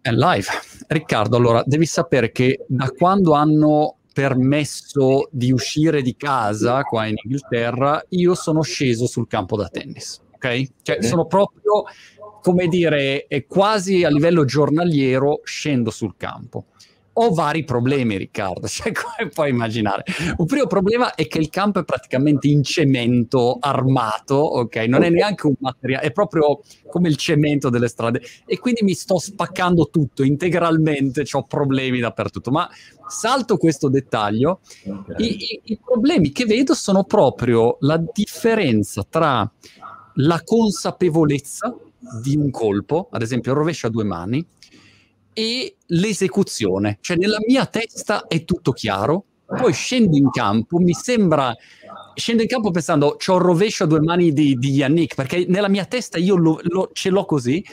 È live. Riccardo, allora, devi sapere che da quando hanno permesso di uscire di casa qua in Inghilterra, io sono sceso sul campo da tennis, ok? Cioè, sono proprio, come dire, quasi a livello giornaliero scendo sul campo ho vari problemi, Riccardo, cioè come puoi immaginare. Un primo problema è che il campo è praticamente in cemento armato, ok? Non è neanche un materiale, è proprio come il cemento delle strade e quindi mi sto spaccando tutto integralmente, ho problemi dappertutto. Ma salto questo dettaglio, okay. I, i, i problemi che vedo sono proprio la differenza tra la consapevolezza di un colpo, ad esempio il rovescio a due mani, e l'esecuzione. Cioè nella mia testa è tutto chiaro, poi scendo in campo, mi sembra... Scendo in campo pensando, c'ho il rovescio a due mani di, di Yannick, perché nella mia testa io lo, lo, ce l'ho così,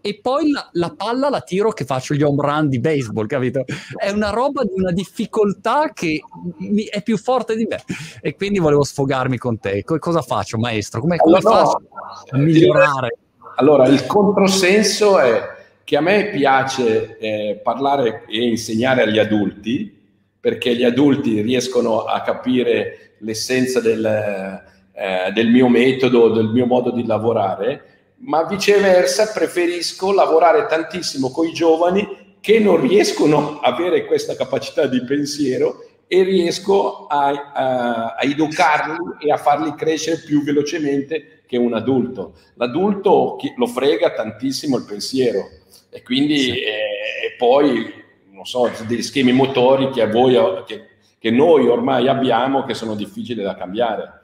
e poi la, la, palla la tiro che faccio gli home run di baseball, capito? È una roba di una difficoltà che mi, è più forte di me e quindi volevo sfogarmi con te. Co- cosa faccio, maestro? Come, come allora, faccio a migliorare? Allora, il controsenso è che a me piace eh, parlare e insegnare agli adulti, perché gli adulti riescono a capire l'essenza del, eh, del mio metodo, del mio modo di lavorare, ma viceversa preferisco lavorare tantissimo con i giovani che non riescono a avere questa capacità di pensiero e riesco a, a, a, educarli e a farli crescere più velocemente che un adulto. L'adulto lo frega tantissimo il pensiero e quindi sì. eh, e poi, non so, degli schemi motori che, voi, che, che noi ormai abbiamo che sono difficili da cambiare.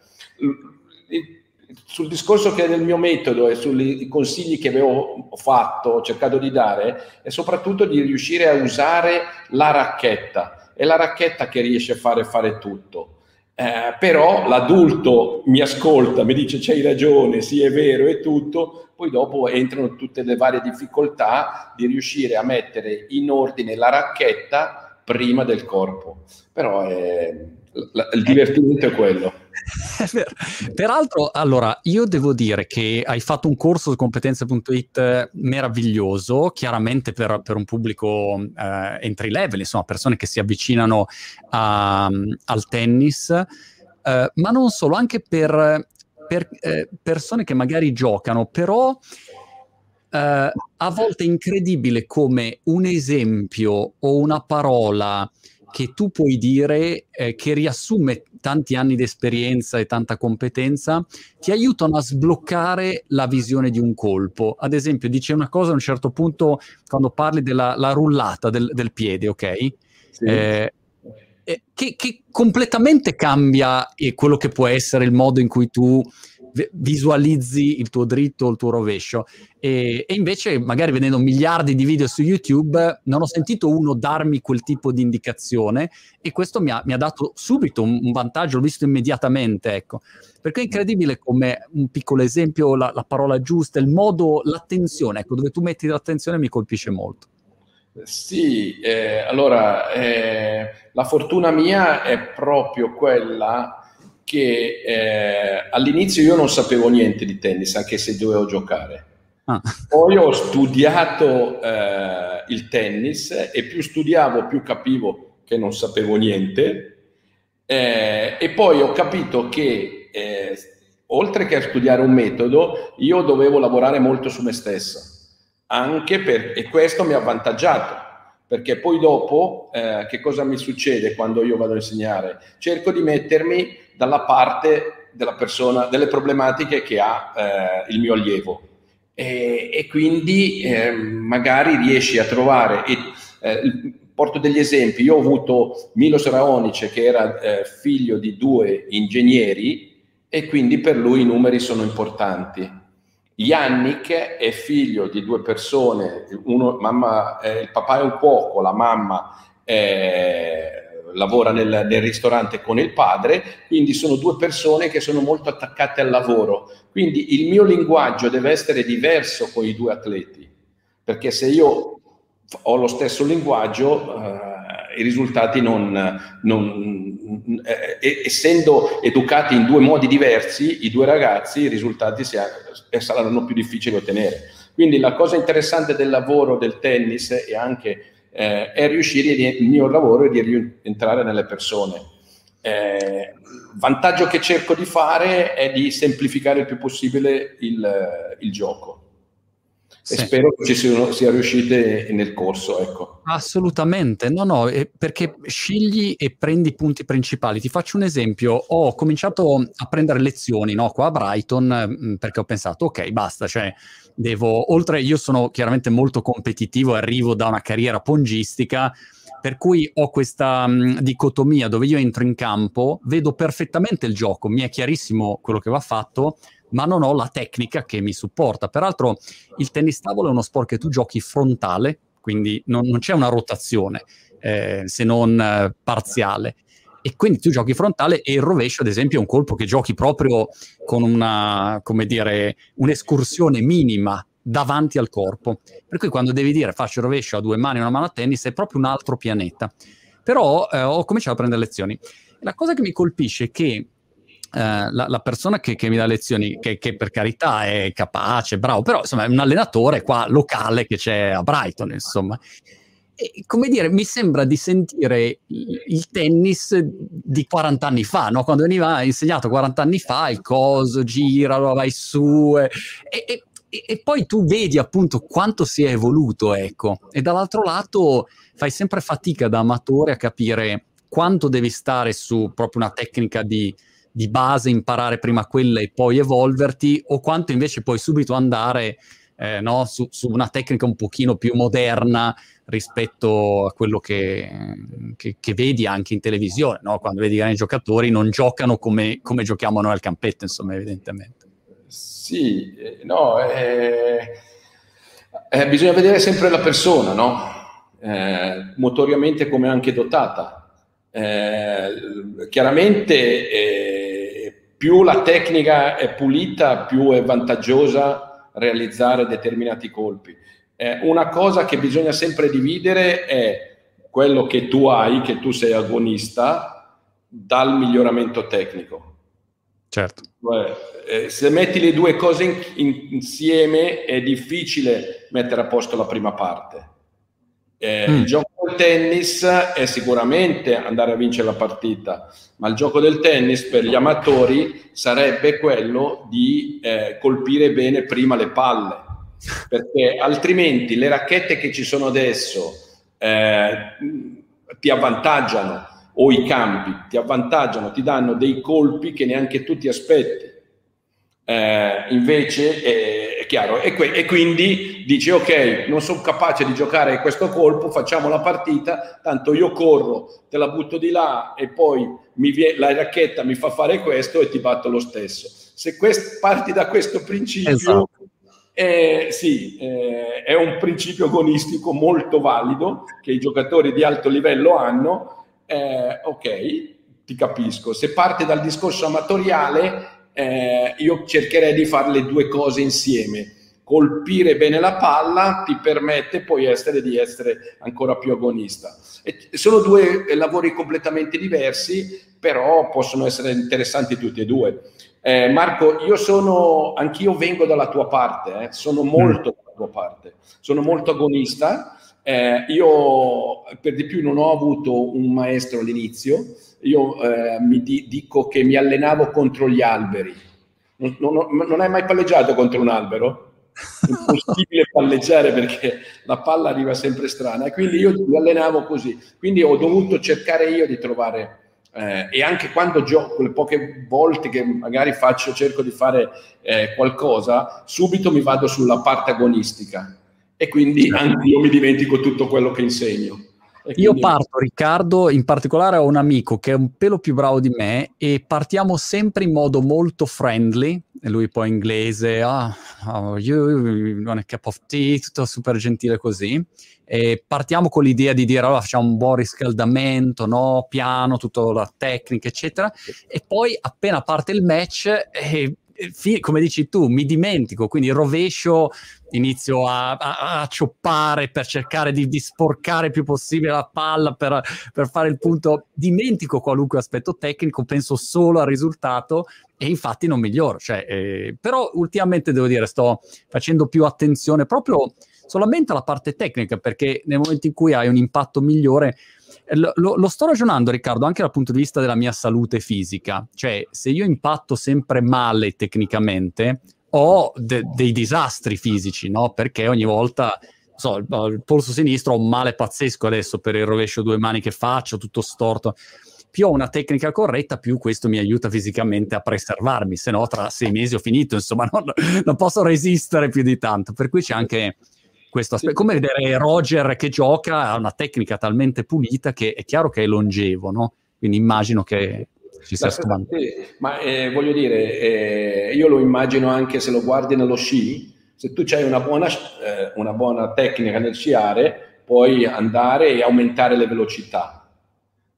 Sul discorso che è del mio metodo e sui consigli che avevo fatto, ho cercato di dare, è soprattutto di riuscire a usare la racchetta. È la racchetta che riesce a fare fare tutto. Eh, però l'adulto mi ascolta, mi dice c'hai ragione, sì è vero e tutto, poi dopo entrano tutte le varie difficoltà di riuscire a mettere in ordine la racchetta prima del corpo. Però è, il divertimento è quello. Peraltro, allora, io devo dire che hai fatto un corso su competenze.it meraviglioso, chiaramente per, per un pubblico eh, entry level, insomma, persone che si avvicinano a, al tennis, eh, ma non solo, anche per per eh, persone che magari giocano, però eh, a volte è incredibile come un esempio o una parola che tu puoi dire eh, che riassume tanti anni di esperienza e tanta competenza ti aiutano a sbloccare la visione di un colpo. Ad esempio, dice una cosa a un certo punto quando parli della rullata del, del, piede, ok? Sì. Eh, eh, che, che, completamente cambia eh, quello che può essere il modo in cui tu visualizzi il tuo dritto o il tuo rovescio. E, e, invece, magari vedendo miliardi di video su YouTube, non ho sentito uno darmi quel tipo di indicazione e questo mi ha, mi ha dato subito un, un, vantaggio, l'ho visto immediatamente, ecco. Perché è incredibile come un piccolo esempio, la, la parola giusta, il modo, l'attenzione, ecco, dove tu metti l'attenzione mi colpisce molto. Sì, eh, allora eh, la fortuna mia è proprio quella che eh, all'inizio io non sapevo niente di tennis, anche se dovevo giocare. Ah. Poi ho studiato eh, il tennis e più studiavo, più capivo che non sapevo niente. Eh, e poi ho capito che eh, oltre che a studiare un metodo, io dovevo lavorare molto su me stesso anche per, e questo mi ha avvantaggiato perché poi dopo eh, che cosa mi succede quando io vado a insegnare? Cerco di mettermi dalla parte della persona, delle problematiche che ha eh, il mio allievo e, e quindi eh, magari riesci a trovare, e, eh, porto degli esempi, io ho avuto Milos Raonice che era eh, figlio di due ingegneri e quindi per lui i numeri sono importanti Yannick è figlio di due persone, uno, mamma, eh, il papà è un cuoco, la mamma eh, lavora nel, nel, ristorante con il padre, quindi sono due persone che sono molto attaccate al lavoro. Quindi il mio linguaggio deve essere diverso con i due atleti, perché se io ho lo stesso linguaggio, eh, i risultati non, non eh, essendo educati in due modi diversi, i due ragazzi, i risultati si, e saranno più difficili da ottenere. Quindi la cosa interessante del lavoro del tennis è anche eh, è riuscire, il mio lavoro è di rientrare nelle persone. Eh, vantaggio che cerco di fare è di semplificare il più possibile il, il gioco sì. e spero che ci siano, sia riuscite nel corso. Ecco. Assolutamente, no, no, perché scegli e prendi i punti principali. Ti faccio un esempio, ho cominciato a prendere lezioni no, qua a Brighton mm, perché ho pensato, ok, basta, cioè devo, oltre, io sono chiaramente molto competitivo, arrivo da una carriera pongistica, per cui ho questa um, dicotomia dove io entro in campo, vedo perfettamente il gioco, mi è chiarissimo quello che va fatto, ma non ho la tecnica che mi supporta. Peraltro il tennis tavolo è uno sport che tu giochi frontale, quindi non, non c'è una rotazione eh, se non eh, parziale. E quindi tu giochi frontale e il rovescio, ad esempio, è un colpo che giochi proprio con una, come dire, un'escursione minima davanti al corpo. Per cui quando devi dire faccio il rovescio a due mani e una mano a tennis è proprio un altro pianeta. Però eh, ho cominciato a prendere lezioni. La cosa che mi colpisce è che Uh, la, la, persona che, che, mi dà lezioni, che, che, per carità è capace, bravo, però insomma è un allenatore qua locale che c'è a Brighton, insomma. E, come dire, mi sembra di sentire il, il tennis di 40 anni fa, no? quando veniva insegnato 40 anni fa, il coso, gira, vai su, e, e, e poi tu vedi appunto quanto si è evoluto, ecco, e dall'altro lato fai sempre fatica da amatore a capire quanto devi stare su proprio una tecnica di di base imparare prima quella e poi evolverti, o quanto invece puoi subito andare eh, no, su, su, una tecnica un pochino più moderna rispetto a quello che, che, che vedi anche in televisione, no? quando vedi che i giocatori non giocano come, come, giochiamo noi al campetto, insomma, evidentemente. Sì, eh, no, eh, eh, bisogna vedere sempre la persona, no? Eh, motoriamente come anche dotata. Eh, chiaramente più la tecnica è pulita, più è vantaggiosa realizzare determinati colpi. Eh, una cosa che bisogna sempre dividere è quello che tu hai, che tu sei agonista, dal miglioramento tecnico. Certo. Eh, se metti le due cose in, in, insieme è difficile mettere a posto la prima parte. Eh, mm. Il gioco tennis è sicuramente andare a vincere la partita, ma il gioco del tennis per gli amatori sarebbe quello di eh, colpire bene prima le palle, perché altrimenti le racchette che ci sono adesso eh, ti avvantaggiano o i campi ti avvantaggiano, ti danno dei colpi che neanche tu ti aspetti. Eh, invece è chiaro, e, que- e, quindi dici ok, non sono capace di giocare questo colpo, facciamo la partita, tanto io corro, te la butto di là e poi vie- la racchetta mi fa fare questo e ti batto lo stesso. Se quest- parti da questo principio, esatto. eh, sì, eh, è un principio agonistico molto valido che i giocatori di alto livello hanno, eh, ok, ti capisco. Se parte dal discorso amatoriale, eh, io cercherei di fare le due cose insieme. Colpire bene la palla ti permette poi essere, di essere ancora più agonista. E sono due lavori completamente diversi, però possono essere interessanti tutti e due. Eh, Marco, io sono, anch'io vengo dalla tua parte, eh, sono molto mm. dalla tua parte, sono molto agonista. Eh, io per di più non ho avuto un maestro all'inizio, io eh, mi di, dico che mi allenavo contro gli alberi. Non, non, non hai mai palleggiato contro un albero? impossibile palleggiare perché la palla arriva sempre strana e quindi io mi allenavo così quindi ho dovuto cercare io di trovare eh, e anche quando gioco le poche volte che magari faccio cerco di fare eh, qualcosa subito mi vado sulla parte agonistica e quindi certo. anche io mi dimentico tutto quello che insegno quindi... Io parto, Riccardo, in particolare ho un amico che è un pelo più bravo di me e partiamo sempre in modo molto friendly, e lui poi inglese, ah, oh, you want a cup of tea, tutto super gentile così. E partiamo con l'idea di dire, allora facciamo un buon riscaldamento, no? piano, tutta la tecnica, eccetera. E poi appena parte il match... Eh, come dici tu, mi dimentico, quindi rovescio, inizio a, a, a cioppare per cercare di, di, sporcare il più possibile la palla per, per fare il punto, dimentico qualunque aspetto tecnico, penso solo al risultato e infatti non miglioro. Cioè, eh, però ultimamente devo dire, sto facendo più attenzione proprio solamente alla parte tecnica, perché nel momento in cui hai un impatto migliore, eh, lo, lo, sto ragionando, Riccardo, anche dal punto di vista della mia salute fisica. Cioè, se io impatto sempre male tecnicamente, ho de- dei disastri fisici, no? Perché ogni volta so, il, il, polso sinistro ho un male pazzesco adesso per il rovescio due mani che faccio, tutto storto. Più ho una tecnica corretta, più questo mi aiuta fisicamente a preservarmi, se no tra sei mesi ho finito, insomma, non, non posso resistere più di tanto. Per cui c'è anche questo aspetto. Come vedere Roger che gioca ha una tecnica talmente pulita che è chiaro che è longevo, no? Quindi immagino che ci sia scomando. Ma eh, voglio dire, eh, io lo immagino anche se lo guardi nello sci, se tu hai una buona, eh, una buona tecnica nel sciare, puoi andare e aumentare le velocità.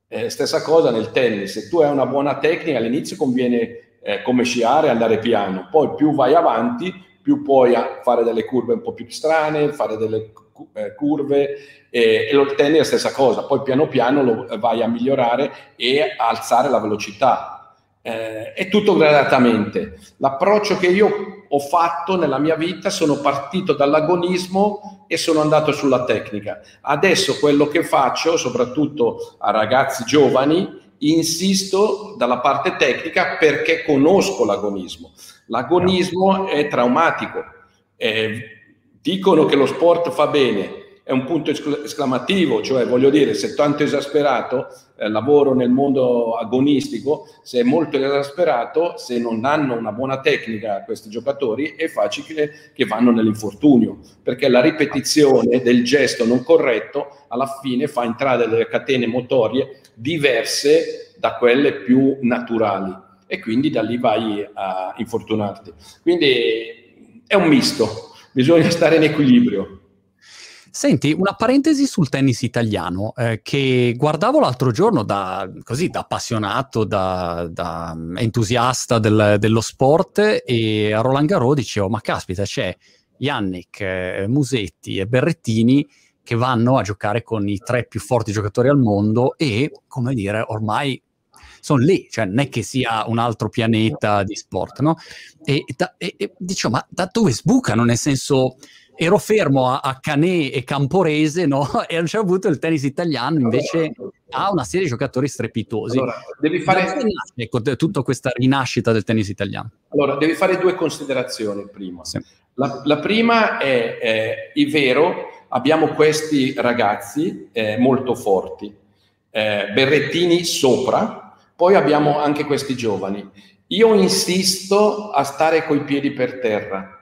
Eh, stessa cosa nel tennis, se tu hai una buona tecnica all'inizio conviene eh, come sciare andare piano, poi più vai avanti, più puoi fare delle curve un po' più strane, fare delle eh, curve e, e il tennis la stessa cosa, poi piano piano lo vai a migliorare e a alzare la velocità. Eh, è tutto gradatamente. L'approccio che io ho fatto nella mia vita sono partito dall'agonismo e sono andato sulla tecnica. Adesso quello che faccio, soprattutto a ragazzi giovani, insisto dalla parte tecnica perché conosco l'agonismo. L'agonismo è traumatico. Eh, dicono che lo sport fa bene, è un punto esclamativo, cioè voglio dire, se tanto esasperato, eh, lavoro nel mondo agonistico, se è molto esasperato, se non hanno una buona tecnica questi giocatori, è facile che vanno nell'infortunio, perché la ripetizione del gesto non corretto alla fine fa entrare delle catene motorie diverse da quelle più naturali e quindi da lì vai a infortunarti. Quindi è un misto, bisogna stare in equilibrio. Senti, una parentesi sul tennis italiano eh, che guardavo l'altro giorno da, così, da appassionato, da, da entusiasta del, dello sport e a Roland Garros dicevo, ma caspita, c'è Yannick, eh, Musetti e Berrettini che vanno a giocare con i tre più forti giocatori al mondo e, come dire, ormai sono lì, cioè non è che sia un altro pianeta di sport, no? E, da, e, e dicevo, ma da dove sbucano? Nel senso, ero fermo a, a Canè e Camporese, no? E a un certo punto il tennis italiano invece ha una serie di giocatori strepitosi. Allora, devi fare... Ecco, tutta questa rinascita del tennis italiano. Allora, devi fare due considerazioni prima. Sì. La, la, prima è, è, è vero, abbiamo questi ragazzi eh, molto forti, eh, Berrettini sopra, poi abbiamo anche questi giovani. Io insisto a stare coi piedi per terra,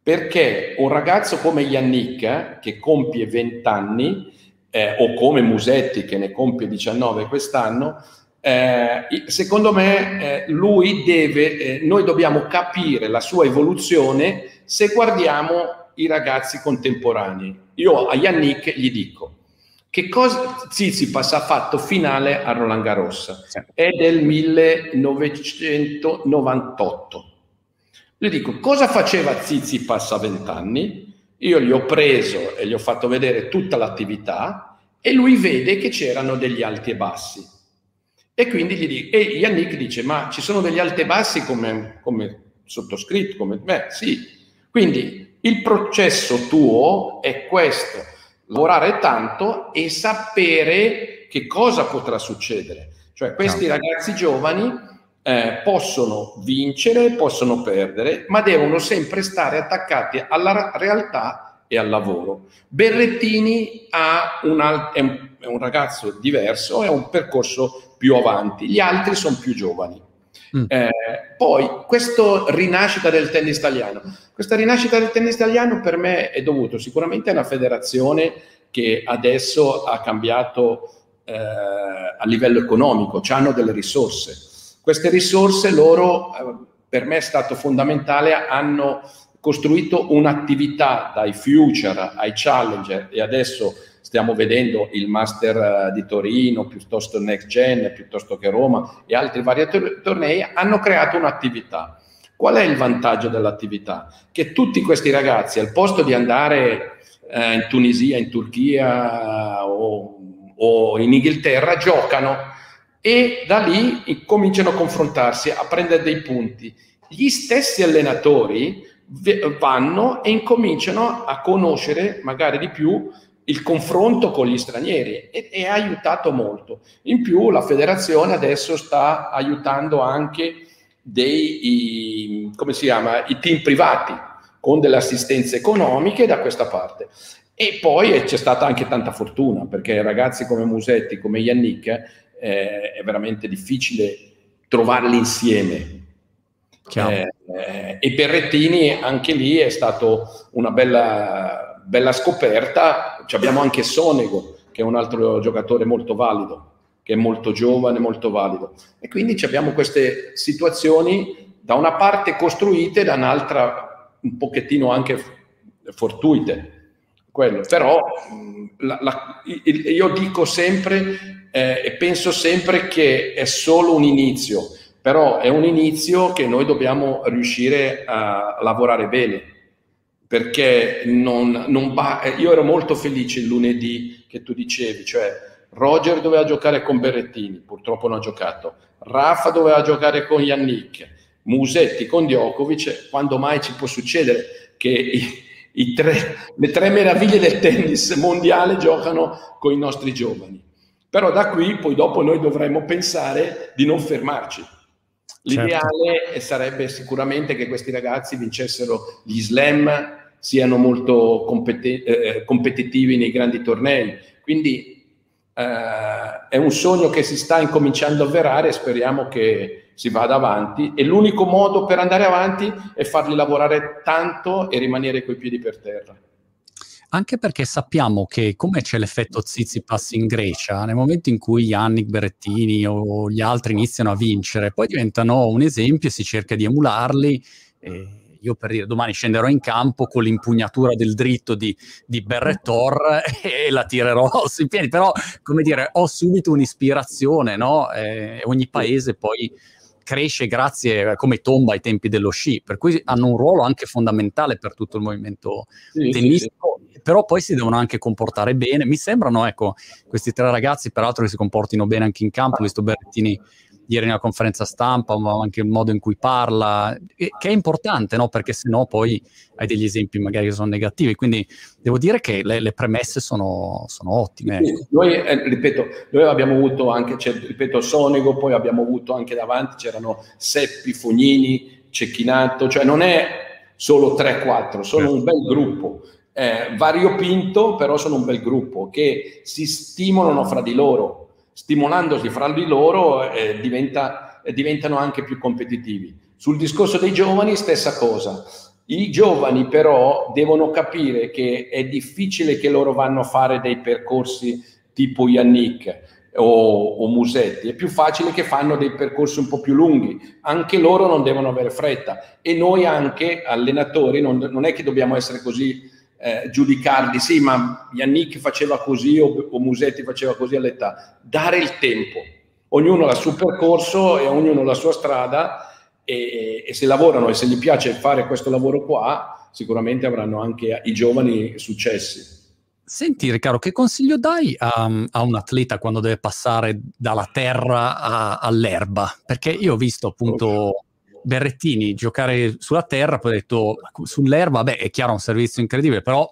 perché un ragazzo come Yannick, che compie 20 anni, eh, o come Musetti, che ne compie 19 quest'anno, eh, secondo me eh, lui deve, eh, noi dobbiamo capire la sua evoluzione se guardiamo i ragazzi contemporanei. Io a Yannick gli dico, che cosa Zizipas ha fatto finale a Roland Garros? È del 1998 gli dico, cosa faceva Zizipas a vent'anni? Io gli ho preso e gli ho fatto vedere tutta l'attività e lui vede che c'erano degli alti e bassi. E quindi gli dico, e Yannick dice, ma ci sono degli alti e bassi come, come sottoscritto, come me? Sì. Quindi il processo tuo è questo, lavorare tanto e sapere che cosa potrà succedere. Cioè questi no. ragazzi giovani eh, possono vincere, possono perdere, ma devono sempre stare attaccati alla realtà e al lavoro. Berrettini un al- è, un, è un ragazzo diverso, è un percorso più avanti, gli altri sono più giovani. Mm. Eh, poi, questa rinascita del tennis italiano. Questa rinascita del tennis italiano per me è dovuto sicuramente a una federazione che adesso ha cambiato eh, a livello economico, hanno delle risorse. Queste risorse loro, eh, per me è stato fondamentale, hanno costruito un'attività dai future ai challenger e adesso stiamo vedendo il Master eh, di Torino, piuttosto Next Gen, piuttosto che Roma e altri vari tornei, hanno creato un'attività. Qual è il vantaggio dell'attività? Che tutti questi ragazzi, al posto di andare eh, in Tunisia, in Turchia o, o in Inghilterra, giocano e da lì cominciano a confrontarsi, a prendere dei punti. Gli stessi allenatori vanno e incominciano a conoscere magari di più il confronto con gli stranieri e, e, ha aiutato molto. In più la federazione adesso sta aiutando anche dei, i, come si chiama, i team privati con delle assistenze economiche da questa parte. E poi c'è stata anche tanta fortuna perché ragazzi come Musetti, come Yannick, eh, è veramente difficile trovarli insieme. Eh, eh, e Berrettini anche lì è stato una bella bella scoperta, abbiamo anche Sonego, che è un altro giocatore molto valido, che è molto giovane, molto valido. E quindi abbiamo queste situazioni da una parte costruite, da un'altra un pochettino anche fortuite. Quello. Però la, la, io dico sempre eh, e penso sempre che è solo un inizio, però è un inizio che noi dobbiamo riuscire a lavorare bene perché non, non ba- io ero molto felice il lunedì che tu dicevi, cioè Roger doveva giocare con Berrettini, purtroppo non ha giocato, Rafa doveva giocare con Yannick, Musetti con Djokovic, quando mai ci può succedere che i, i tre, le tre meraviglie del tennis mondiale giocano con i nostri giovani? Però da qui poi dopo noi dovremmo pensare di non fermarci L'ideale certo. sarebbe sicuramente che questi ragazzi vincessero gli slam, siano molto competi- eh, competitivi nei grandi tornei. Quindi eh, è un sogno che si sta incominciando a avverare e speriamo che si vada avanti. E l'unico modo per andare avanti è farli lavorare tanto e rimanere coi piedi per terra anche perché sappiamo che come c'è l'effetto Zizipas in Grecia, nel momento in cui Yannick Berrettini o gli altri iniziano a vincere, poi diventano un esempio e si cerca di emularli. Eh, io per dire domani scenderò in campo con l'impugnatura del dritto di, di Berrettor e la tirerò sui piedi, però come dire ho subito un'ispirazione, no? Eh, ogni paese poi cresce grazie come tomba ai tempi dello sci, per cui hanno un ruolo anche fondamentale per tutto il movimento sì, tennistico, sì, sì. però poi si devono anche comportare bene. Mi sembrano, ecco, questi tre ragazzi peraltro che si comportino bene anche in campo, visto Berrettini ieri nella conferenza stampa, ma anche il modo in cui parla, che è importante, no? perché sennò poi hai degli esempi magari che sono negativi. Quindi devo dire che le, le premesse sono, sono ottime. Sì, ecco. noi, eh, ripeto, noi abbiamo avuto anche, cioè, ripeto, Sonego, poi abbiamo avuto anche davanti, c'erano Seppi, Fognini, Cecchinato, cioè non è solo 3-4, sono un bel gruppo. Eh, variopinto, però sono un bel gruppo che si stimolano fra di loro stimolandosi fra di loro eh, diventa, eh, diventano anche più competitivi. Sul discorso dei giovani, stessa cosa. I giovani però devono capire che è difficile che loro vanno a fare dei percorsi tipo Yannick o, o, Musetti, è più facile che fanno dei percorsi un po' più lunghi. Anche loro non devono avere fretta e noi anche allenatori non, non è che dobbiamo essere così eh, giudicarli, sì, ma Yannick faceva così o, o Musetti faceva così all'età. Dare il tempo. Ognuno ha il suo percorso e ognuno la sua strada e, e, se lavorano e se gli piace fare questo lavoro qua, sicuramente avranno anche i giovani successi. Senti Riccardo, che consiglio dai a, a, un atleta quando deve passare dalla terra a, all'erba? Perché io ho visto appunto Berrettini giocare sulla terra, poi ho detto sull'erba, beh, è chiaro, un servizio incredibile, però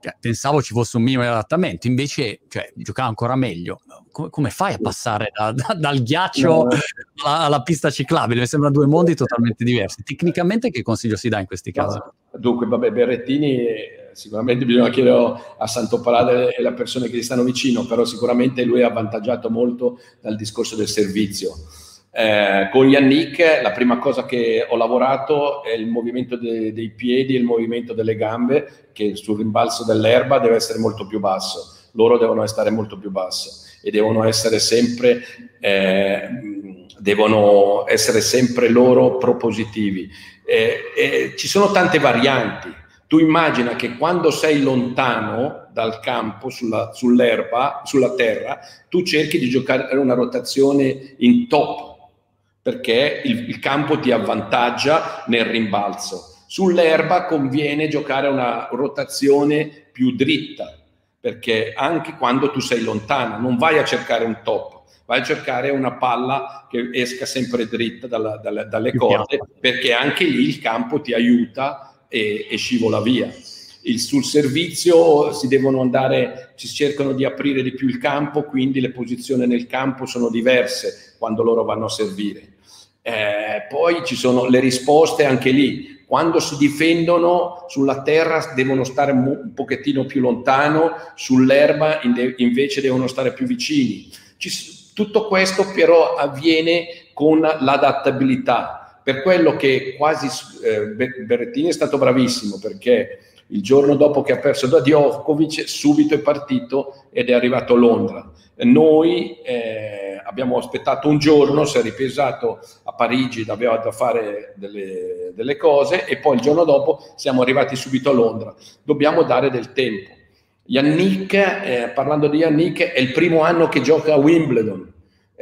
cioè, pensavo ci fosse un minimo di adattamento, invece cioè, giocava ancora meglio. Come, come fai a passare da, da, dal ghiaccio alla, alla, pista ciclabile? Mi sembrano due mondi totalmente diversi. Tecnicamente che consiglio si dà in questi casi? Dunque, vabbè, Berrettini sicuramente bisogna chiedere a Santo Parade e alle persone che gli stanno vicino, però sicuramente lui è avvantaggiato molto dal discorso del servizio eh, con Yannick la prima cosa che ho lavorato è il movimento de- dei piedi e il movimento delle gambe, che sul rimbalzo dell'erba deve essere molto più basso. Loro devono stare molto più basso e devono essere sempre, eh, devono essere sempre loro propositivi. Eh, ci sono tante varianti. Tu immagina che quando sei lontano dal campo, sulla, sull'erba, sulla terra, tu cerchi di giocare una rotazione in top, perché il, il campo ti avvantaggia nel rimbalzo. Sull'erba conviene giocare una rotazione più dritta, perché anche quando tu sei lontano, non vai a cercare un top, vai a cercare una palla che esca sempre dritta dalla, dalla, dalle corde, perché anche lì il campo ti aiuta e, e scivola via. Il, sul servizio si devono andare, si cercano di aprire di più il campo, quindi le posizioni nel campo sono diverse quando loro vanno a servire. Eh, poi ci sono le risposte anche lì. Quando si difendono sulla terra devono stare un pochettino più lontano, sull'erba invece devono stare più vicini. Ci, tutto questo però avviene con l'adattabilità, per quello che quasi eh, Berrettini è stato bravissimo perché il giorno dopo che ha perso da Djokovic subito è partito ed è arrivato a Londra. Noi eh, abbiamo aspettato un giorno, si è ripesato a Parigi, aveva da fare delle, delle cose e poi il giorno dopo siamo arrivati subito a Londra. Dobbiamo dare del tempo Yannick, eh, parlando di Yannick, è il primo anno che gioca a Wimbledon.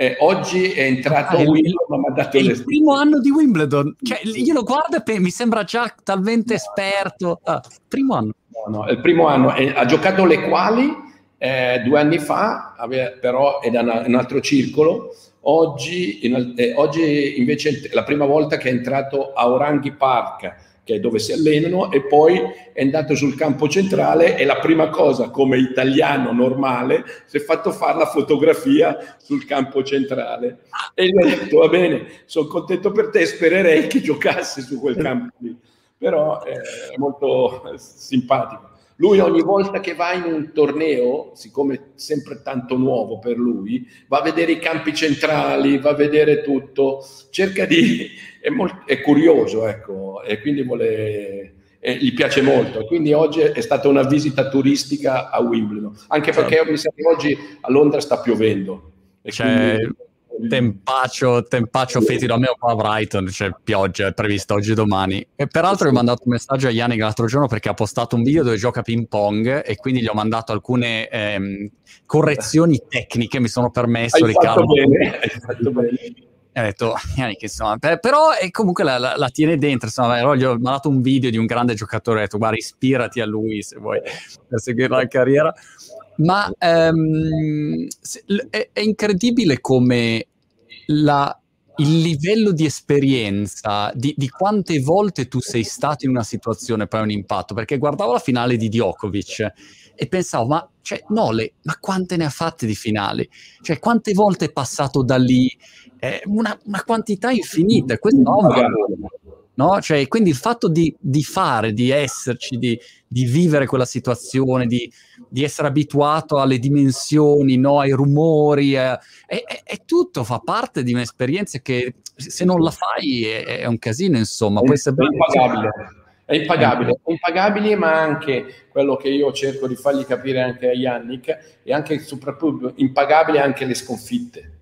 Eh, oggi è entrato ah, Wimbledon, ma dato il primo anno di Wimbledon. Cioè, io lo guardo e mi sembra già talmente esperto. Ah, primo anno. No, no, è il primo anno. Eh, ha giocato le quali eh, due anni fa, aveva, però è da una, un altro circolo. Oggi, in, eh, oggi invece è la prima volta che è entrato a Orangi Park che è dove si allenano, e poi è andato sul campo centrale e la prima cosa, come italiano normale, si è fatto fare la fotografia sul campo centrale. E gli ho detto, va bene, sono contento per te, spererei che giocasse su quel campo lì. Però è molto simpatico. Lui ogni volta che va in un torneo, siccome è sempre tanto nuovo per lui, va a vedere i campi centrali, va a vedere tutto, cerca di... è, molto, è curioso, ecco, e quindi vuole... E gli piace molto. Quindi oggi è stata una visita turistica a Wimbledon, anche perché certo. mi sa che oggi a Londra sta piovendo. E cioè, quindi tempaccio, tempaccio fetido a me qua a Brighton, c'è pioggia, è prevista oggi e domani. E peraltro gli ho mandato un messaggio a Yannick l'altro giorno perché ha postato un video dove gioca ping pong e quindi gli ho mandato alcune ehm, correzioni tecniche, mi sono permesso, hai Riccardo. Fatto bene, hai fatto bene. E ho detto, Yannick, insomma, per, però comunque la, la, la, tiene dentro, insomma, gli ho mandato un video di un grande giocatore, ho detto, guarda, ispirati a lui se vuoi per seguire la carriera. Ma um, è, è, incredibile come la, il livello di esperienza, di, di, quante volte tu sei stato in una situazione poi un impatto, perché guardavo la finale di Djokovic e pensavo, ma cioè, Nole, ma quante ne ha fatte di finali? Cioè, quante volte è passato da lì? Eh, una, una, quantità infinita. Questo no, no? Cioè, quindi il fatto di, di fare, di esserci, di, di, vivere quella situazione, di, di essere abituato alle dimensioni, no? ai rumori, eh, è, è, è, tutto, fa parte di un'esperienza che se non la fai è, è un casino, insomma. È, è impagabile. È impagabile, è impagabile, ma anche quello che io cerco di fargli capire anche a Yannick, è anche soprattutto impagabile anche le sconfitte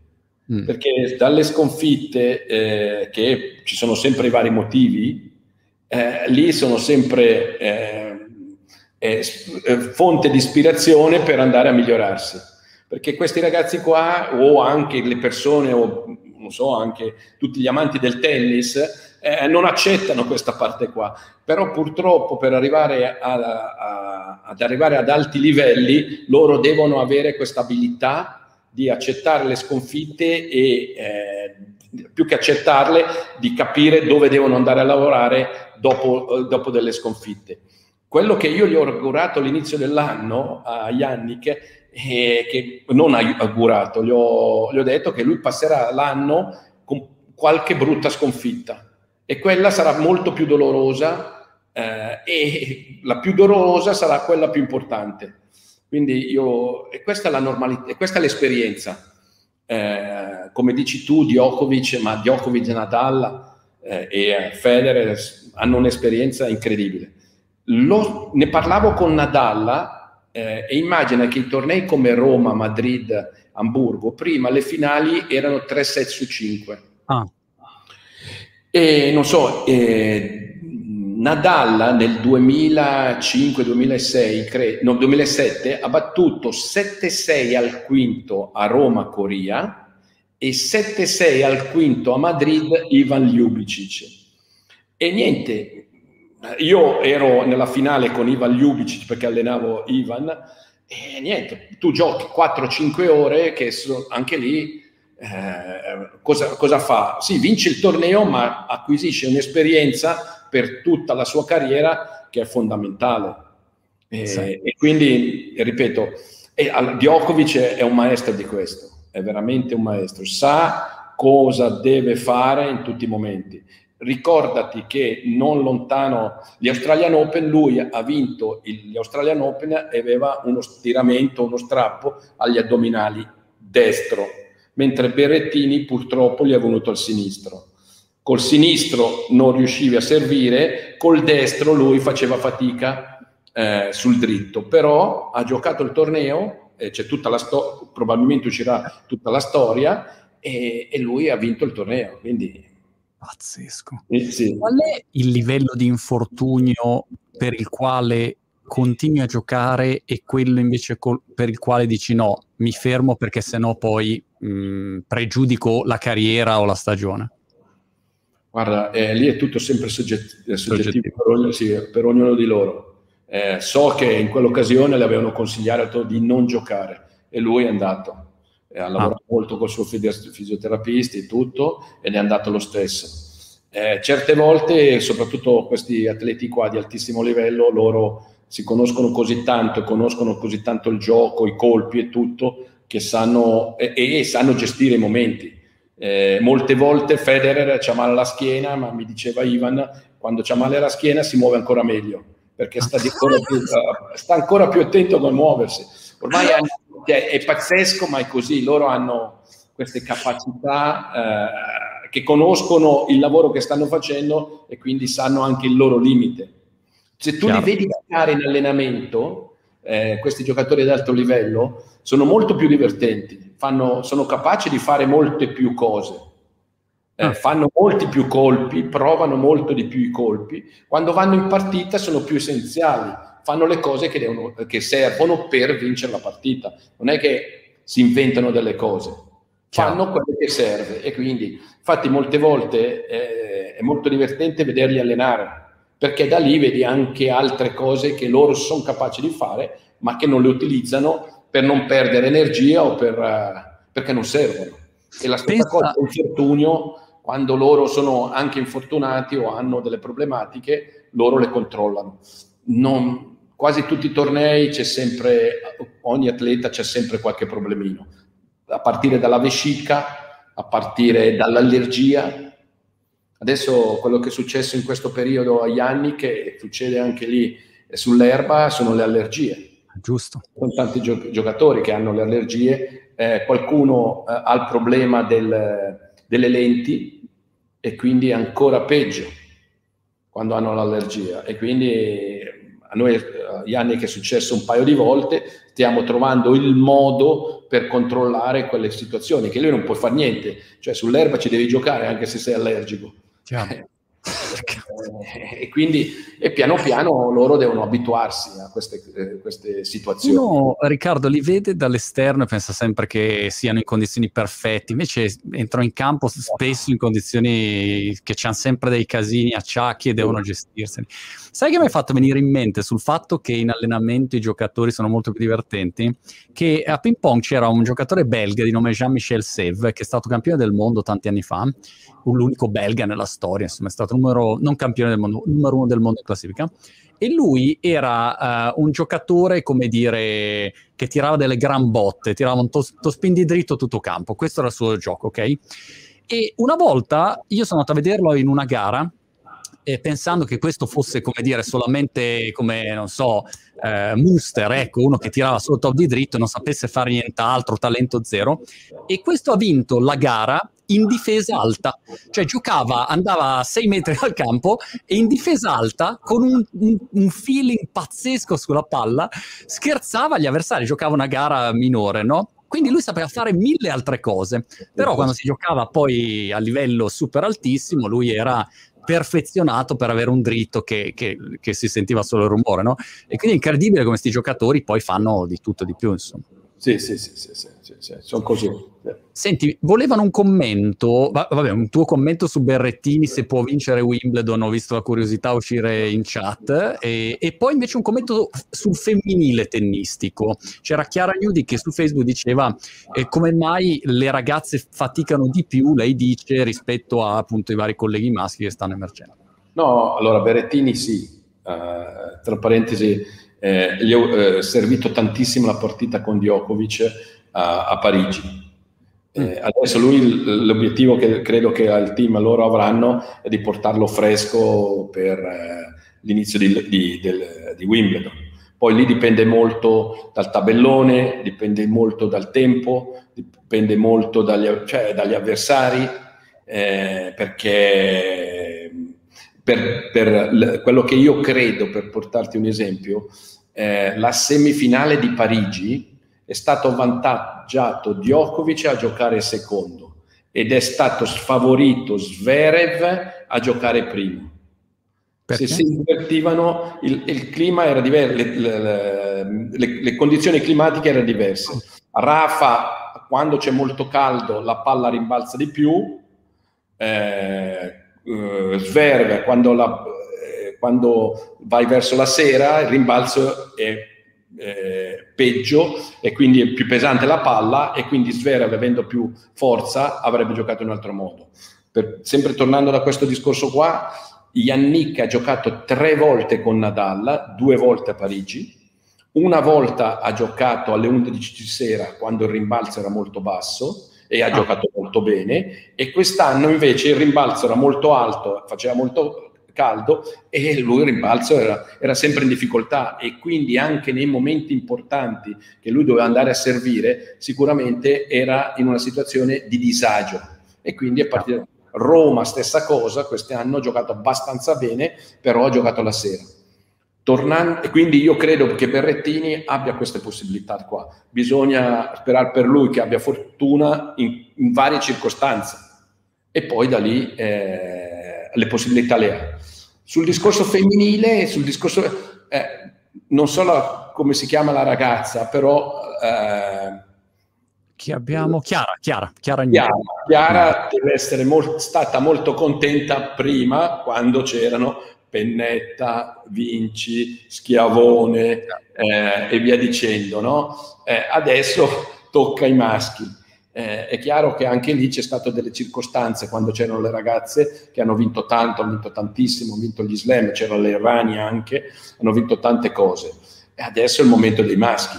Mm. Perché dalle sconfitte, eh, che ci sono sempre i vari motivi, eh, lì sono sempre eh, eh, eh, fonte di ispirazione per andare a migliorarsi. Perché questi ragazzi qua, o anche le persone, o non so, anche tutti gli amanti del tennis, eh, non accettano questa parte qua. Però purtroppo per arrivare a, a, ad arrivare ad alti livelli, loro devono avere questa abilità di accettare le sconfitte e eh, più che accettarle, di capire dove devono andare a lavorare dopo, dopo delle sconfitte. Quello che io gli ho augurato all'inizio dell'anno a Yannick, eh, che non ha augurato, gli ho, gli ho detto che lui passerà l'anno con qualche brutta sconfitta e quella sarà molto più dolorosa eh, e la più dolorosa sarà quella più importante. Quindi io, e questa è la normalità, e questa è l'esperienza. Eh, come dici tu, Djokovic, ma Djokovic e Nadal eh, e Federer hanno un'esperienza incredibile. Lo, ne parlavo con Nadal eh, e immagina che i tornei come Roma, Madrid, Hamburgo, prima le finali erano 3 set su 5. Ah. E non so, eh, Nadal nel 2005-2006, no, 2007 ha battuto 7-6 al quinto a Roma-Coria e 7-6 al quinto a Madrid Ivan Ljubicic. E niente, io ero nella finale con Ivan Ljubicic perché allenavo Ivan e niente, tu giochi 4-5 ore che so, anche lì eh, cosa, cosa, fa? Sì, vince il torneo ma acquisisce un'esperienza per tutta la sua carriera che è fondamentale. E, sì. e quindi, ripeto, e, Djokovic è un maestro di questo è veramente un maestro, sa cosa deve fare in tutti i momenti. Ricordati che non lontano gli Australian Open, lui ha vinto gli Australian Open e aveva uno stiramento, uno strappo agli addominali destro, mentre Berrettini purtroppo gli è venuto al sinistro. Col sinistro non riuscivi a servire, col destro lui faceva fatica eh, sul dritto, però ha giocato il torneo eh, c'è tutta la storia, probabilmente uscirà tutta la storia e, e, lui ha vinto il torneo, quindi... Pazzesco. Eh, sì. Qual è il livello di infortunio per il quale continui a giocare e quello invece col- per il quale dici no, mi fermo perché sennò poi mh, pregiudico la carriera o la stagione? Guarda, eh, lì è tutto sempre soggetti- soggettivo, soggettivo. Per, ognuno, sì, per ognuno di loro eh, so che in quell'occasione le avevano consigliato di non giocare e lui è andato. E ha lavorato ah. molto con il suo fisioterapista e tutto ed è andato lo stesso. Eh, certe volte, soprattutto questi atleti qua di altissimo livello, loro si conoscono così tanto, conoscono così tanto il gioco, i colpi e tutto, che sanno e, e sanno gestire i momenti. Eh, molte volte Federer c'ha male alla schiena, ma mi diceva Ivan, quando c'ha male alla schiena si muove ancora meglio perché sta, ancora più, uh, sta ancora più attento a come muoversi. Ormai hanno, cioè, è pazzesco, ma è così, loro hanno queste capacità uh, che conoscono il lavoro che stanno facendo e quindi sanno anche il loro limite. Se tu Chiaro. li vedi giocare in allenamento, eh, questi giocatori ad alto livello sono molto più divertenti, fanno, sono capaci di fare molte più cose. Eh, ah. fanno molti più colpi, provano molto di più i colpi, quando vanno in partita sono più essenziali, fanno le cose che, devono, che servono per vincere la partita, non è che si inventano delle cose, fanno quello che serve. E quindi infatti molte volte eh, è molto divertente vederli allenare perché da lì vedi anche altre cose che loro sono capaci di fare ma che non le utilizzano per non perdere energia o per, uh, perché non servono. E la stessa Pensa... cosa, l'infortunio, quando loro sono anche infortunati o hanno delle problematiche, loro le controllano. Non, quasi tutti i tornei c'è sempre, ogni atleta c'è sempre qualche problemino, a partire dalla vescica, a partire dall'allergia. Adesso quello che è successo in questo periodo agli anni, che succede anche lì sull'erba, sono le allergie. Giusto. Sono tanti gio- giocatori che hanno le allergie, eh, qualcuno eh, ha il problema del, delle lenti, e quindi è ancora peggio quando hanno l'allergia. E quindi a noi gli anni che è successo un paio di volte stiamo trovando il modo per controllare quelle situazioni che lui non può fare niente. Cioè sull'erba ci devi giocare anche se sei allergico e quindi e piano piano loro devono abituarsi a queste, eh, queste situazioni. Uno, Riccardo, li vede dall'esterno e pensa sempre che siano in condizioni perfette, invece entrano in campo spesso in condizioni che hanno sempre dei casini, acciacchi e devono gestirseli. Sai che mi hai fatto venire in mente sul fatto che in allenamento i giocatori sono molto più divertenti? Che a ping pong c'era un giocatore belga di nome Jean-Michel Sèvres, che è stato campione del mondo tanti anni fa, l'unico belga nella storia, insomma è stato numero, non campione del mondo, numero uno del mondo in classifica. E lui era uh, un giocatore, come dire, che tirava delle gran botte, tirava un to- tospin dritto tutto campo. Questo era il suo gioco, ok? E una volta io sono andato a vederlo in una gara pensando che questo fosse, come dire, solamente come, non so, eh, Muster, ecco, uno che tirava solo top di dritto e non sapesse fare nient'altro, talento zero. E questo ha vinto la gara in difesa alta, cioè giocava, andava a 6 metri dal campo e in difesa alta con un, un, un, feeling pazzesco sulla palla scherzava gli avversari, giocava una gara minore, no? Quindi lui sapeva fare mille altre cose, però quando si giocava poi a livello super altissimo, lui era perfezionato per avere un dritto che, che, che si sentiva solo il rumore, no? E quindi è incredibile come questi giocatori poi fanno di tutto di più, insomma. Sì, sì, sì, sì, sì, sì, sì sono così. Senti, volevano un commento, vabbè, un tuo commento su Berrettini se può vincere Wimbledon, ho visto la curiosità uscire in chat, e, e poi invece un commento sul femminile tennistico. C'era Chiara Nudi che su Facebook diceva eh, come mai le ragazze faticano di più, lei dice, rispetto a appunto i vari colleghi maschi che stanno emergendo. No, allora Berrettini sì, uh, tra parentesi eh, gli ho eh, servito tantissimo la partita con Djokovic a, a Parigi. Eh, adesso lui l'obiettivo che credo che il team loro avranno è di portarlo fresco per eh, l'inizio di, di, del, di, Wimbledon. Poi lì dipende molto dal tabellone, dipende molto dal tempo, dipende molto dagli, cioè, dagli avversari, eh, perché per, per quello che io credo, per portarti un esempio, eh, la semifinale di Parigi è stato avvantaggiato Djokovic a giocare secondo ed è stato sfavorito Zverev a giocare primo. Perché? Se si invertivano, il, il clima era diverso, le, le, le, le, condizioni climatiche erano diverse. Rafa, quando c'è molto caldo, la palla rimbalza di più, eh, Zverev quando, la, eh, quando, vai verso la sera il rimbalzo è eh, peggio e quindi è più pesante la palla e quindi Zverev avendo più forza avrebbe giocato in un altro modo. Per, sempre tornando da questo discorso qua, Yannick ha giocato tre volte con Nadal, due volte a Parigi, una volta ha giocato alle 11 di sera quando il rimbalzo era molto basso e ha ah. giocato molto bene e quest'anno invece il rimbalzo era molto alto, faceva molto caldo e lui il rimbalzo era, era, sempre in difficoltà. E quindi anche nei momenti importanti che lui doveva andare a servire sicuramente era in una situazione di disagio. E quindi è partito Roma stessa cosa, quest'anno ha giocato abbastanza bene però ha giocato la sera. Tornando, e quindi io credo che Berrettini abbia queste possibilità qua. Bisogna sperare per lui che abbia fortuna in, in varie circostanze. E poi da lì eh, le possibilità le ha. Sul discorso femminile, sul discorso, eh, non so la, come si chiama la ragazza, però... Eh, Chi abbiamo? Chiara, Chiara, Chiara, Chiara, Chiara deve essere molt, stata molto contenta prima, quando c'erano Pennetta, Vinci, Schiavone eh, e via dicendo. No? Eh, adesso tocca ai maschi. Eh, è chiaro che anche lì c'è stato delle circostanze quando c'erano le ragazze che hanno vinto tanto, hanno vinto tantissimo, hanno vinto gli slam, c'erano le Rani anche, hanno vinto tante cose. E adesso è il momento dei maschi.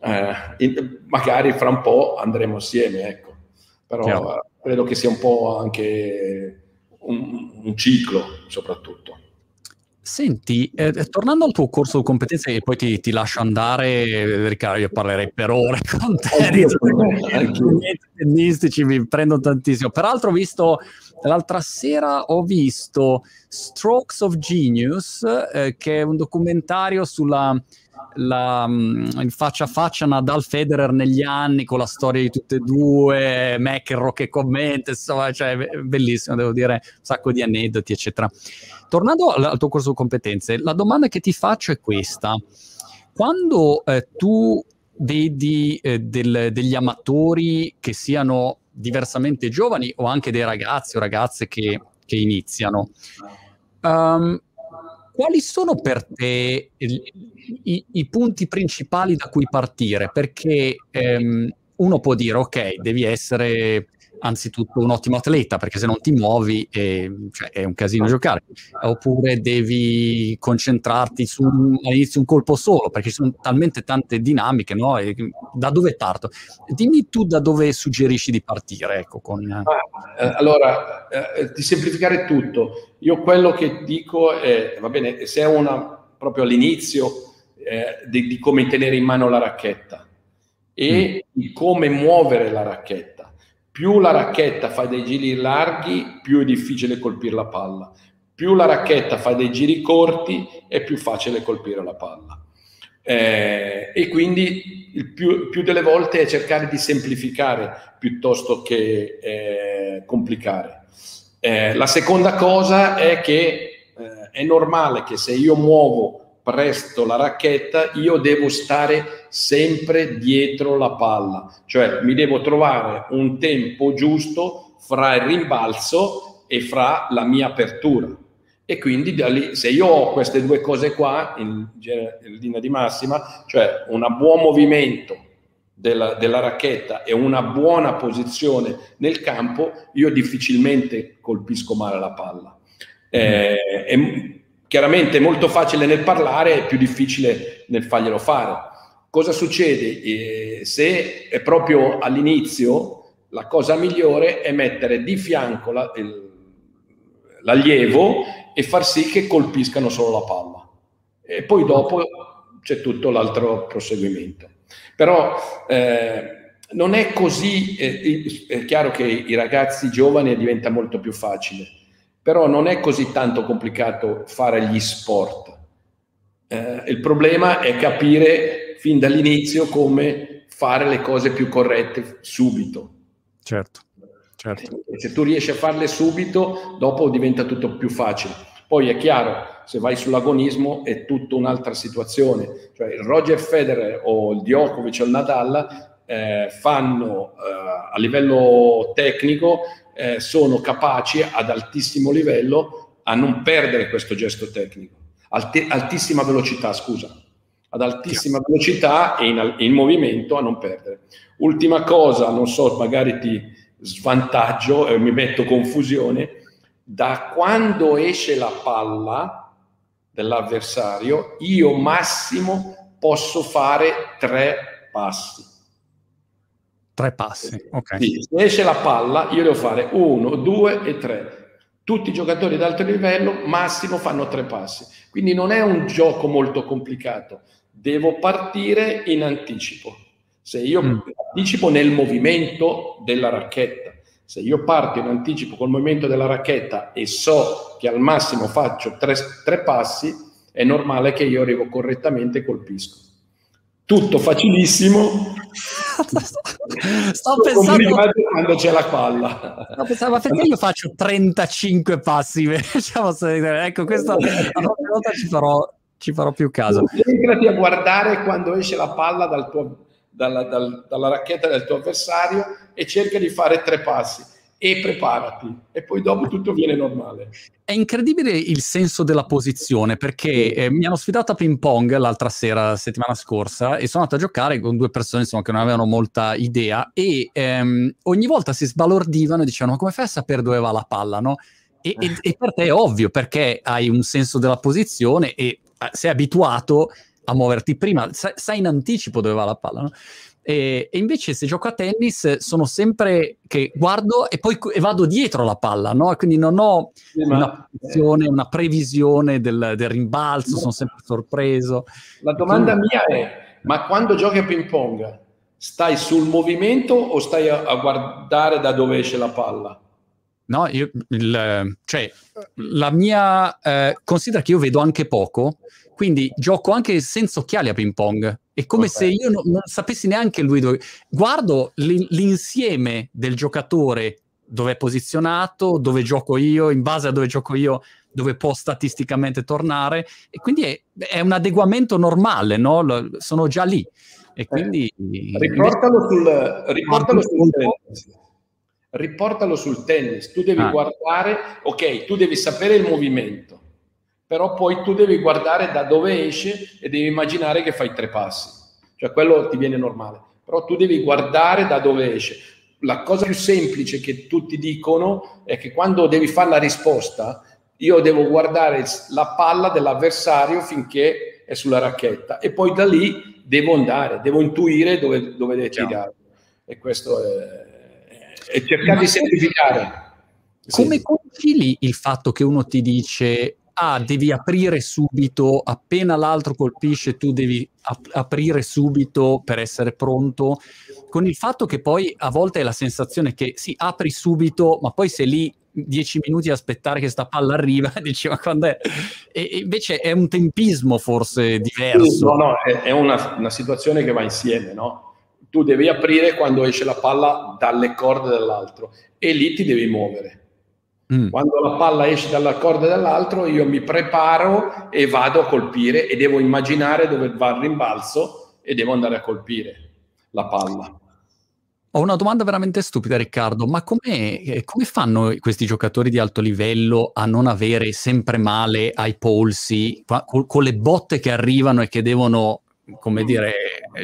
Eh, magari fra un po' andremo assieme, ecco. Però chiaro. credo che sia un po' anche un, un ciclo, soprattutto. Senti, eh, eh, tornando al tuo corso di competenze e poi ti, ti, lascio andare, Riccardo, io parlerei per ore con te di tennistici, mi prendo tantissimo. Peraltro ho visto, l'altra sera ho visto Strokes of Genius, eh, che è un documentario sulla la, mm, il faccia a faccia Nadal Federer negli anni con la storia di tutte e due, McEnroe che commenta, insomma, cioè, bellissimo, devo dire, un sacco di aneddoti, eccetera. Tornando al, al tuo corso di competenze, la domanda che ti faccio è questa. Quando eh, tu vedi eh, del, degli amatori che siano diversamente giovani o anche dei ragazzi o ragazze che, che iniziano, um, quali sono per te i, i, punti principali da cui partire? Perché ehm, uno può dire, ok, devi essere anzitutto un ottimo atleta, perché se non ti muovi è, cioè, è un casino giocare, oppure devi concentrarti su all'inizio un colpo solo, perché ci sono talmente tante dinamiche, no? E da dove parto? Dimmi tu da dove suggerisci di partire, ecco, con... ah, eh, allora, eh, di semplificare tutto, io quello che dico è, va bene, se è una proprio all'inizio eh, di, di, come tenere in mano la racchetta e mm. di come muovere la racchetta più la racchetta fa dei giri larghi, più è difficile colpire la palla. Più la racchetta fa dei giri corti, è più facile colpire la palla. Eh, e quindi il più, più, delle volte è cercare di semplificare piuttosto che eh, complicare. Eh, la seconda cosa è che eh, è normale che se io muovo presto la racchetta, io devo stare sempre dietro la palla, cioè mi devo trovare un tempo giusto fra il rimbalzo e fra la mia apertura. E quindi lì, se io ho queste due cose qua in, in linea di massima, cioè un buon movimento della, della, racchetta e una buona posizione nel campo, io difficilmente colpisco male la palla. Eh, è chiaramente molto facile nel parlare, è più difficile nel farglielo fare. Cosa succede? Eh, se è proprio all'inizio, la cosa migliore è mettere di fianco la, il, l'allievo e far sì che colpiscano solo la palla. E poi dopo c'è tutto l'altro proseguimento. Però eh, non è così, eh, è chiaro che i ragazzi giovani diventa molto più facile, però non è così tanto complicato fare gli sport. Eh, il problema è capire fin dall'inizio come fare le cose più corrette subito. Certo, certo. Se tu riesci a farle subito, dopo diventa tutto più facile. Poi è chiaro, se vai sull'agonismo è tutta un'altra situazione. Cioè il Roger Federer o il Djokovic o il Nadal eh, fanno eh, a livello tecnico, eh, sono capaci ad altissimo livello a non perdere questo gesto tecnico. Alt- altissima velocità, scusa. Ad altissima velocità e in, in movimento a non perdere. Ultima cosa, non so, magari ti svantaggio e mi metto confusione, da quando esce la palla dell'avversario, io massimo posso fare tre passi. Tre passi, ok. Sì, se esce la palla, io devo fare uno, due e tre. Tutti i giocatori d'alto livello massimo fanno tre passi. Quindi non è un gioco molto complicato. Devo partire in anticipo. Se io mm. anticipo nel movimento della racchetta, se io parto in anticipo col movimento della racchetta e so che al massimo faccio tre, tre passi, è normale che io arrivo correttamente e colpisco. Tutto facilissimo. Sto pensando quando c'è la palla. Sto pensando, ma perché io faccio 35 passi? diciamo, ecco, questo la prossima volta ci farò, ci farò più caso. Entrati a guardare quando esce la palla dal tuo dalla, dal, dalla racchetta del tuo avversario e cerca di fare tre passi e preparati e poi dopo tutto viene normale. È incredibile il senso della posizione perché eh, mi hanno sfidato a ping pong l'altra sera, la settimana scorsa, e sono andato a giocare con due persone insomma, che non avevano molta idea e ehm, ogni volta si sbalordivano e dicevano come fai a sapere dove va la palla, no? E, e, e per te è ovvio perché hai un senso della posizione e sei abituato a muoverti prima, sai, sai in anticipo dove va la palla, no? E, e, invece se gioco a tennis sono sempre che guardo e poi e vado dietro la palla, no? Quindi non ho una, posizione, una previsione del, del rimbalzo, sono sempre sorpreso. La domanda quindi... mia è, ma quando giochi a ping pong stai sul movimento o stai a, a guardare da dove esce la palla? No, io, il, cioè, la mia, eh, considera che io vedo anche poco, quindi gioco anche senza occhiali a ping pong. È come okay. se io non, non, sapessi neanche lui dove. Guardo l'insieme del giocatore dove è posizionato, dove gioco io, in base a dove gioco io, dove può statisticamente tornare. E quindi è, è un adeguamento normale, no? sono già lì. E quindi. Eh, riportalo sul, riportalo sul tennis. Riportalo sul tennis. Tu devi ah. guardare, ok, tu devi sapere il movimento però poi tu devi guardare da dove esce e devi immaginare che fai tre passi, cioè quello ti viene normale, però tu devi guardare da dove esce. La cosa più semplice che tutti dicono è che quando devi fare la risposta, io devo guardare la palla dell'avversario finché è sulla racchetta e poi da lì devo andare, devo intuire dove, dove tirare. E questo è, è cercare di semplificare. Come sì. concili il fatto che uno ti dice ah, devi aprire subito, appena l'altro colpisce tu devi ap- aprire subito per essere pronto, con il fatto che poi a volte hai la sensazione che sì, apri subito, ma poi sei lì dieci minuti a aspettare che sta palla arriva e dici ma quando è? E, invece è un tempismo forse diverso. no, no, è, è una, una situazione che va insieme, no? Tu devi aprire quando esce la palla dalle corde dell'altro e lì ti devi muovere Mm. Quando la palla esce dalla corda dell'altro, io mi preparo e vado a colpire e devo immaginare dove va il rimbalzo e devo andare a colpire la palla. Ho una domanda veramente stupida, Riccardo, ma come fanno questi giocatori di alto livello a non avere sempre male ai polsi, con, con le botte che arrivano e che devono, come dire,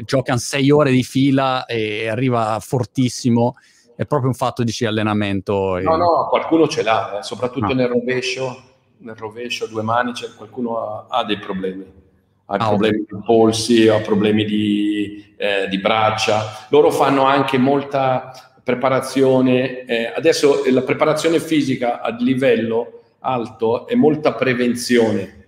giocano sei ore di fila e arriva fortissimo? È proprio un fatto di allenamento. E... No, no, qualcuno ce l'ha, eh, soprattutto ah. nel rovescio, nel rovescio a due mani, qualcuno ha, ha dei problemi ha ah, problemi okay. di polsi, ha problemi di, eh, di, braccia. Loro fanno anche molta preparazione. Eh, adesso la preparazione fisica a livello alto è molta prevenzione,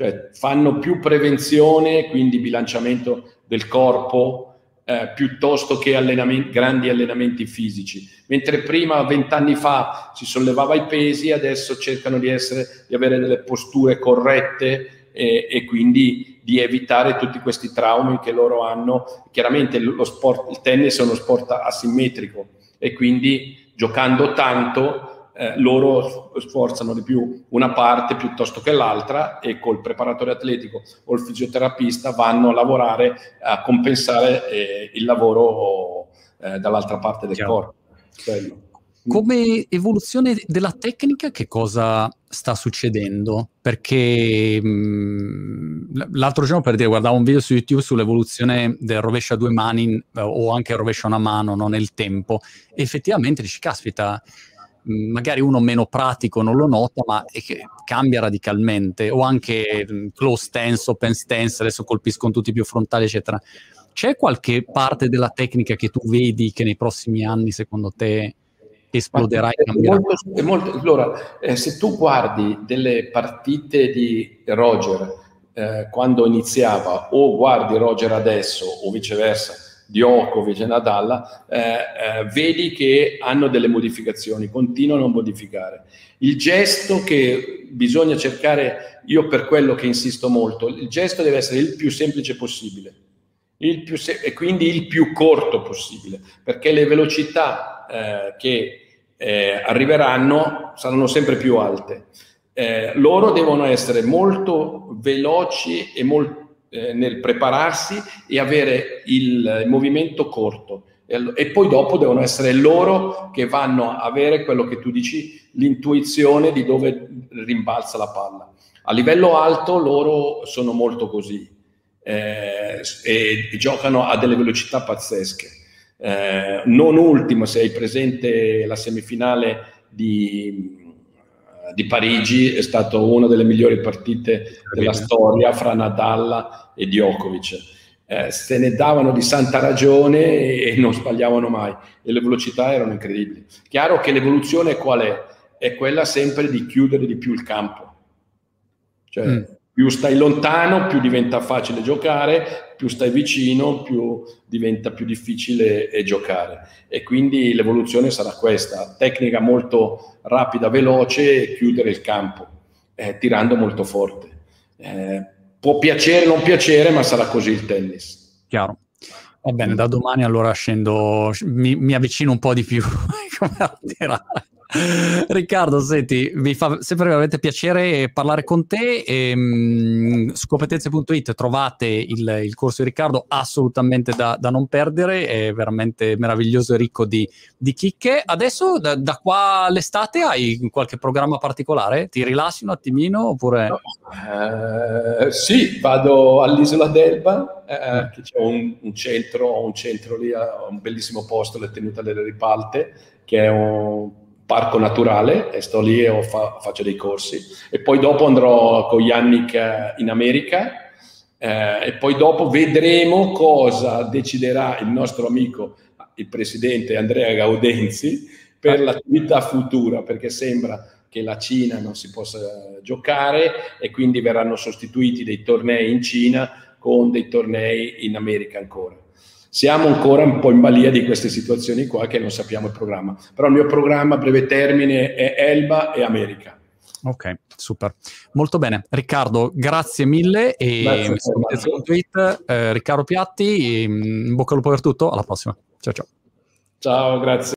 cioè fanno più prevenzione, quindi bilanciamento del corpo, eh, piuttosto che allenamenti, grandi allenamenti fisici. Mentre prima, vent'anni fa, si sollevava i pesi, adesso cercano di, essere, di avere delle posture corrette e, e quindi di evitare tutti questi traumi che loro hanno. Chiaramente lo sport, il tennis è uno sport asimmetrico e quindi giocando tanto eh, loro sforzano di più una parte piuttosto che l'altra e col preparatore atletico o il fisioterapista vanno a lavorare a compensare eh, il lavoro eh, dall'altra parte del Chiaro. corpo. Quello. Come evoluzione della tecnica, che cosa sta succedendo? Perché mh, l'altro giorno, per dire, guardavo un video su YouTube sull'evoluzione del rovescio a due mani eh, o anche rovescio a una mano no, nel tempo. E effettivamente dici, caspita, magari uno meno pratico non lo nota, ma cambia radicalmente. O anche mm, close stance, open stance, adesso colpiscono tutti più frontali, eccetera. C'è qualche parte della tecnica che tu vedi che nei prossimi anni, secondo te, esploderà e cambierà. Molto, molto, allora, eh, se tu guardi delle partite di Roger eh, quando iniziava o guardi Roger adesso o viceversa, Djokovic e Nadal, eh, eh, vedi che hanno delle modificazioni, continuano a modificare. Il gesto che bisogna cercare, io per quello che insisto molto, il gesto deve essere il più semplice possibile. Se- e quindi il più corto possibile, perché le velocità eh, che eh, arriveranno saranno sempre più alte. Eh, loro devono essere molto veloci e molt, eh, nel prepararsi e avere il, movimento corto e, e, poi dopo devono essere loro che vanno a avere quello che tu dici, l'intuizione di dove rimbalza la palla. A livello alto loro sono molto così eh, e giocano a delle velocità pazzesche. Eh, non ultimo, se hai presente la semifinale di, di Parigi, è stata una delle migliori partite della storia fra Nadal e Djokovic. Eh, se ne davano di santa ragione e non sbagliavano mai e le velocità erano incredibili. Chiaro che l'evoluzione qual è? È quella sempre di chiudere di più il campo. Cioè, mm più stai lontano, più diventa facile giocare, più stai vicino, più diventa più difficile eh, giocare. E quindi l'evoluzione sarà questa, tecnica molto rapida, veloce chiudere il campo, eh, tirando molto forte. Eh, può piacere o non piacere, ma sarà così il tennis. Chiaro. Va bene, da domani allora scendo, mi, mi avvicino un po' di più come a tirare. Riccardo, senti, mi fa sempre veramente piacere parlare con te. E, mh, su competenze.it trovate il, il, corso di Riccardo assolutamente da, da, non perdere, è veramente meraviglioso e ricco di, di chicche. Adesso da, da, qua all'estate hai qualche programma particolare? Ti rilassi un attimino oppure... No. Uh, sì, vado all'isola d'Elba, eh, mm. che c'è un, un, centro, un centro lì, un bellissimo posto, le tenute delle ripalte, che è un parco naturale e sto lì e fa, faccio dei corsi. E poi dopo andrò con Yannick in America eh, e poi dopo vedremo cosa deciderà il nostro amico, il presidente Andrea Gaudenzi per l'attività futura perché sembra che la Cina non si possa giocare e quindi verranno sostituiti dei tornei in Cina con dei tornei in America ancora siamo ancora un po' in balia di queste situazioni qua che non sappiamo il programma. Però il mio programma a breve termine è Elba e America. Ok, super. Molto bene. Riccardo, grazie mille e grazie, su tweet, eh, Riccardo Piatti, in bocca al lupo per tutto, alla prossima. Ciao ciao. Ciao, grazie.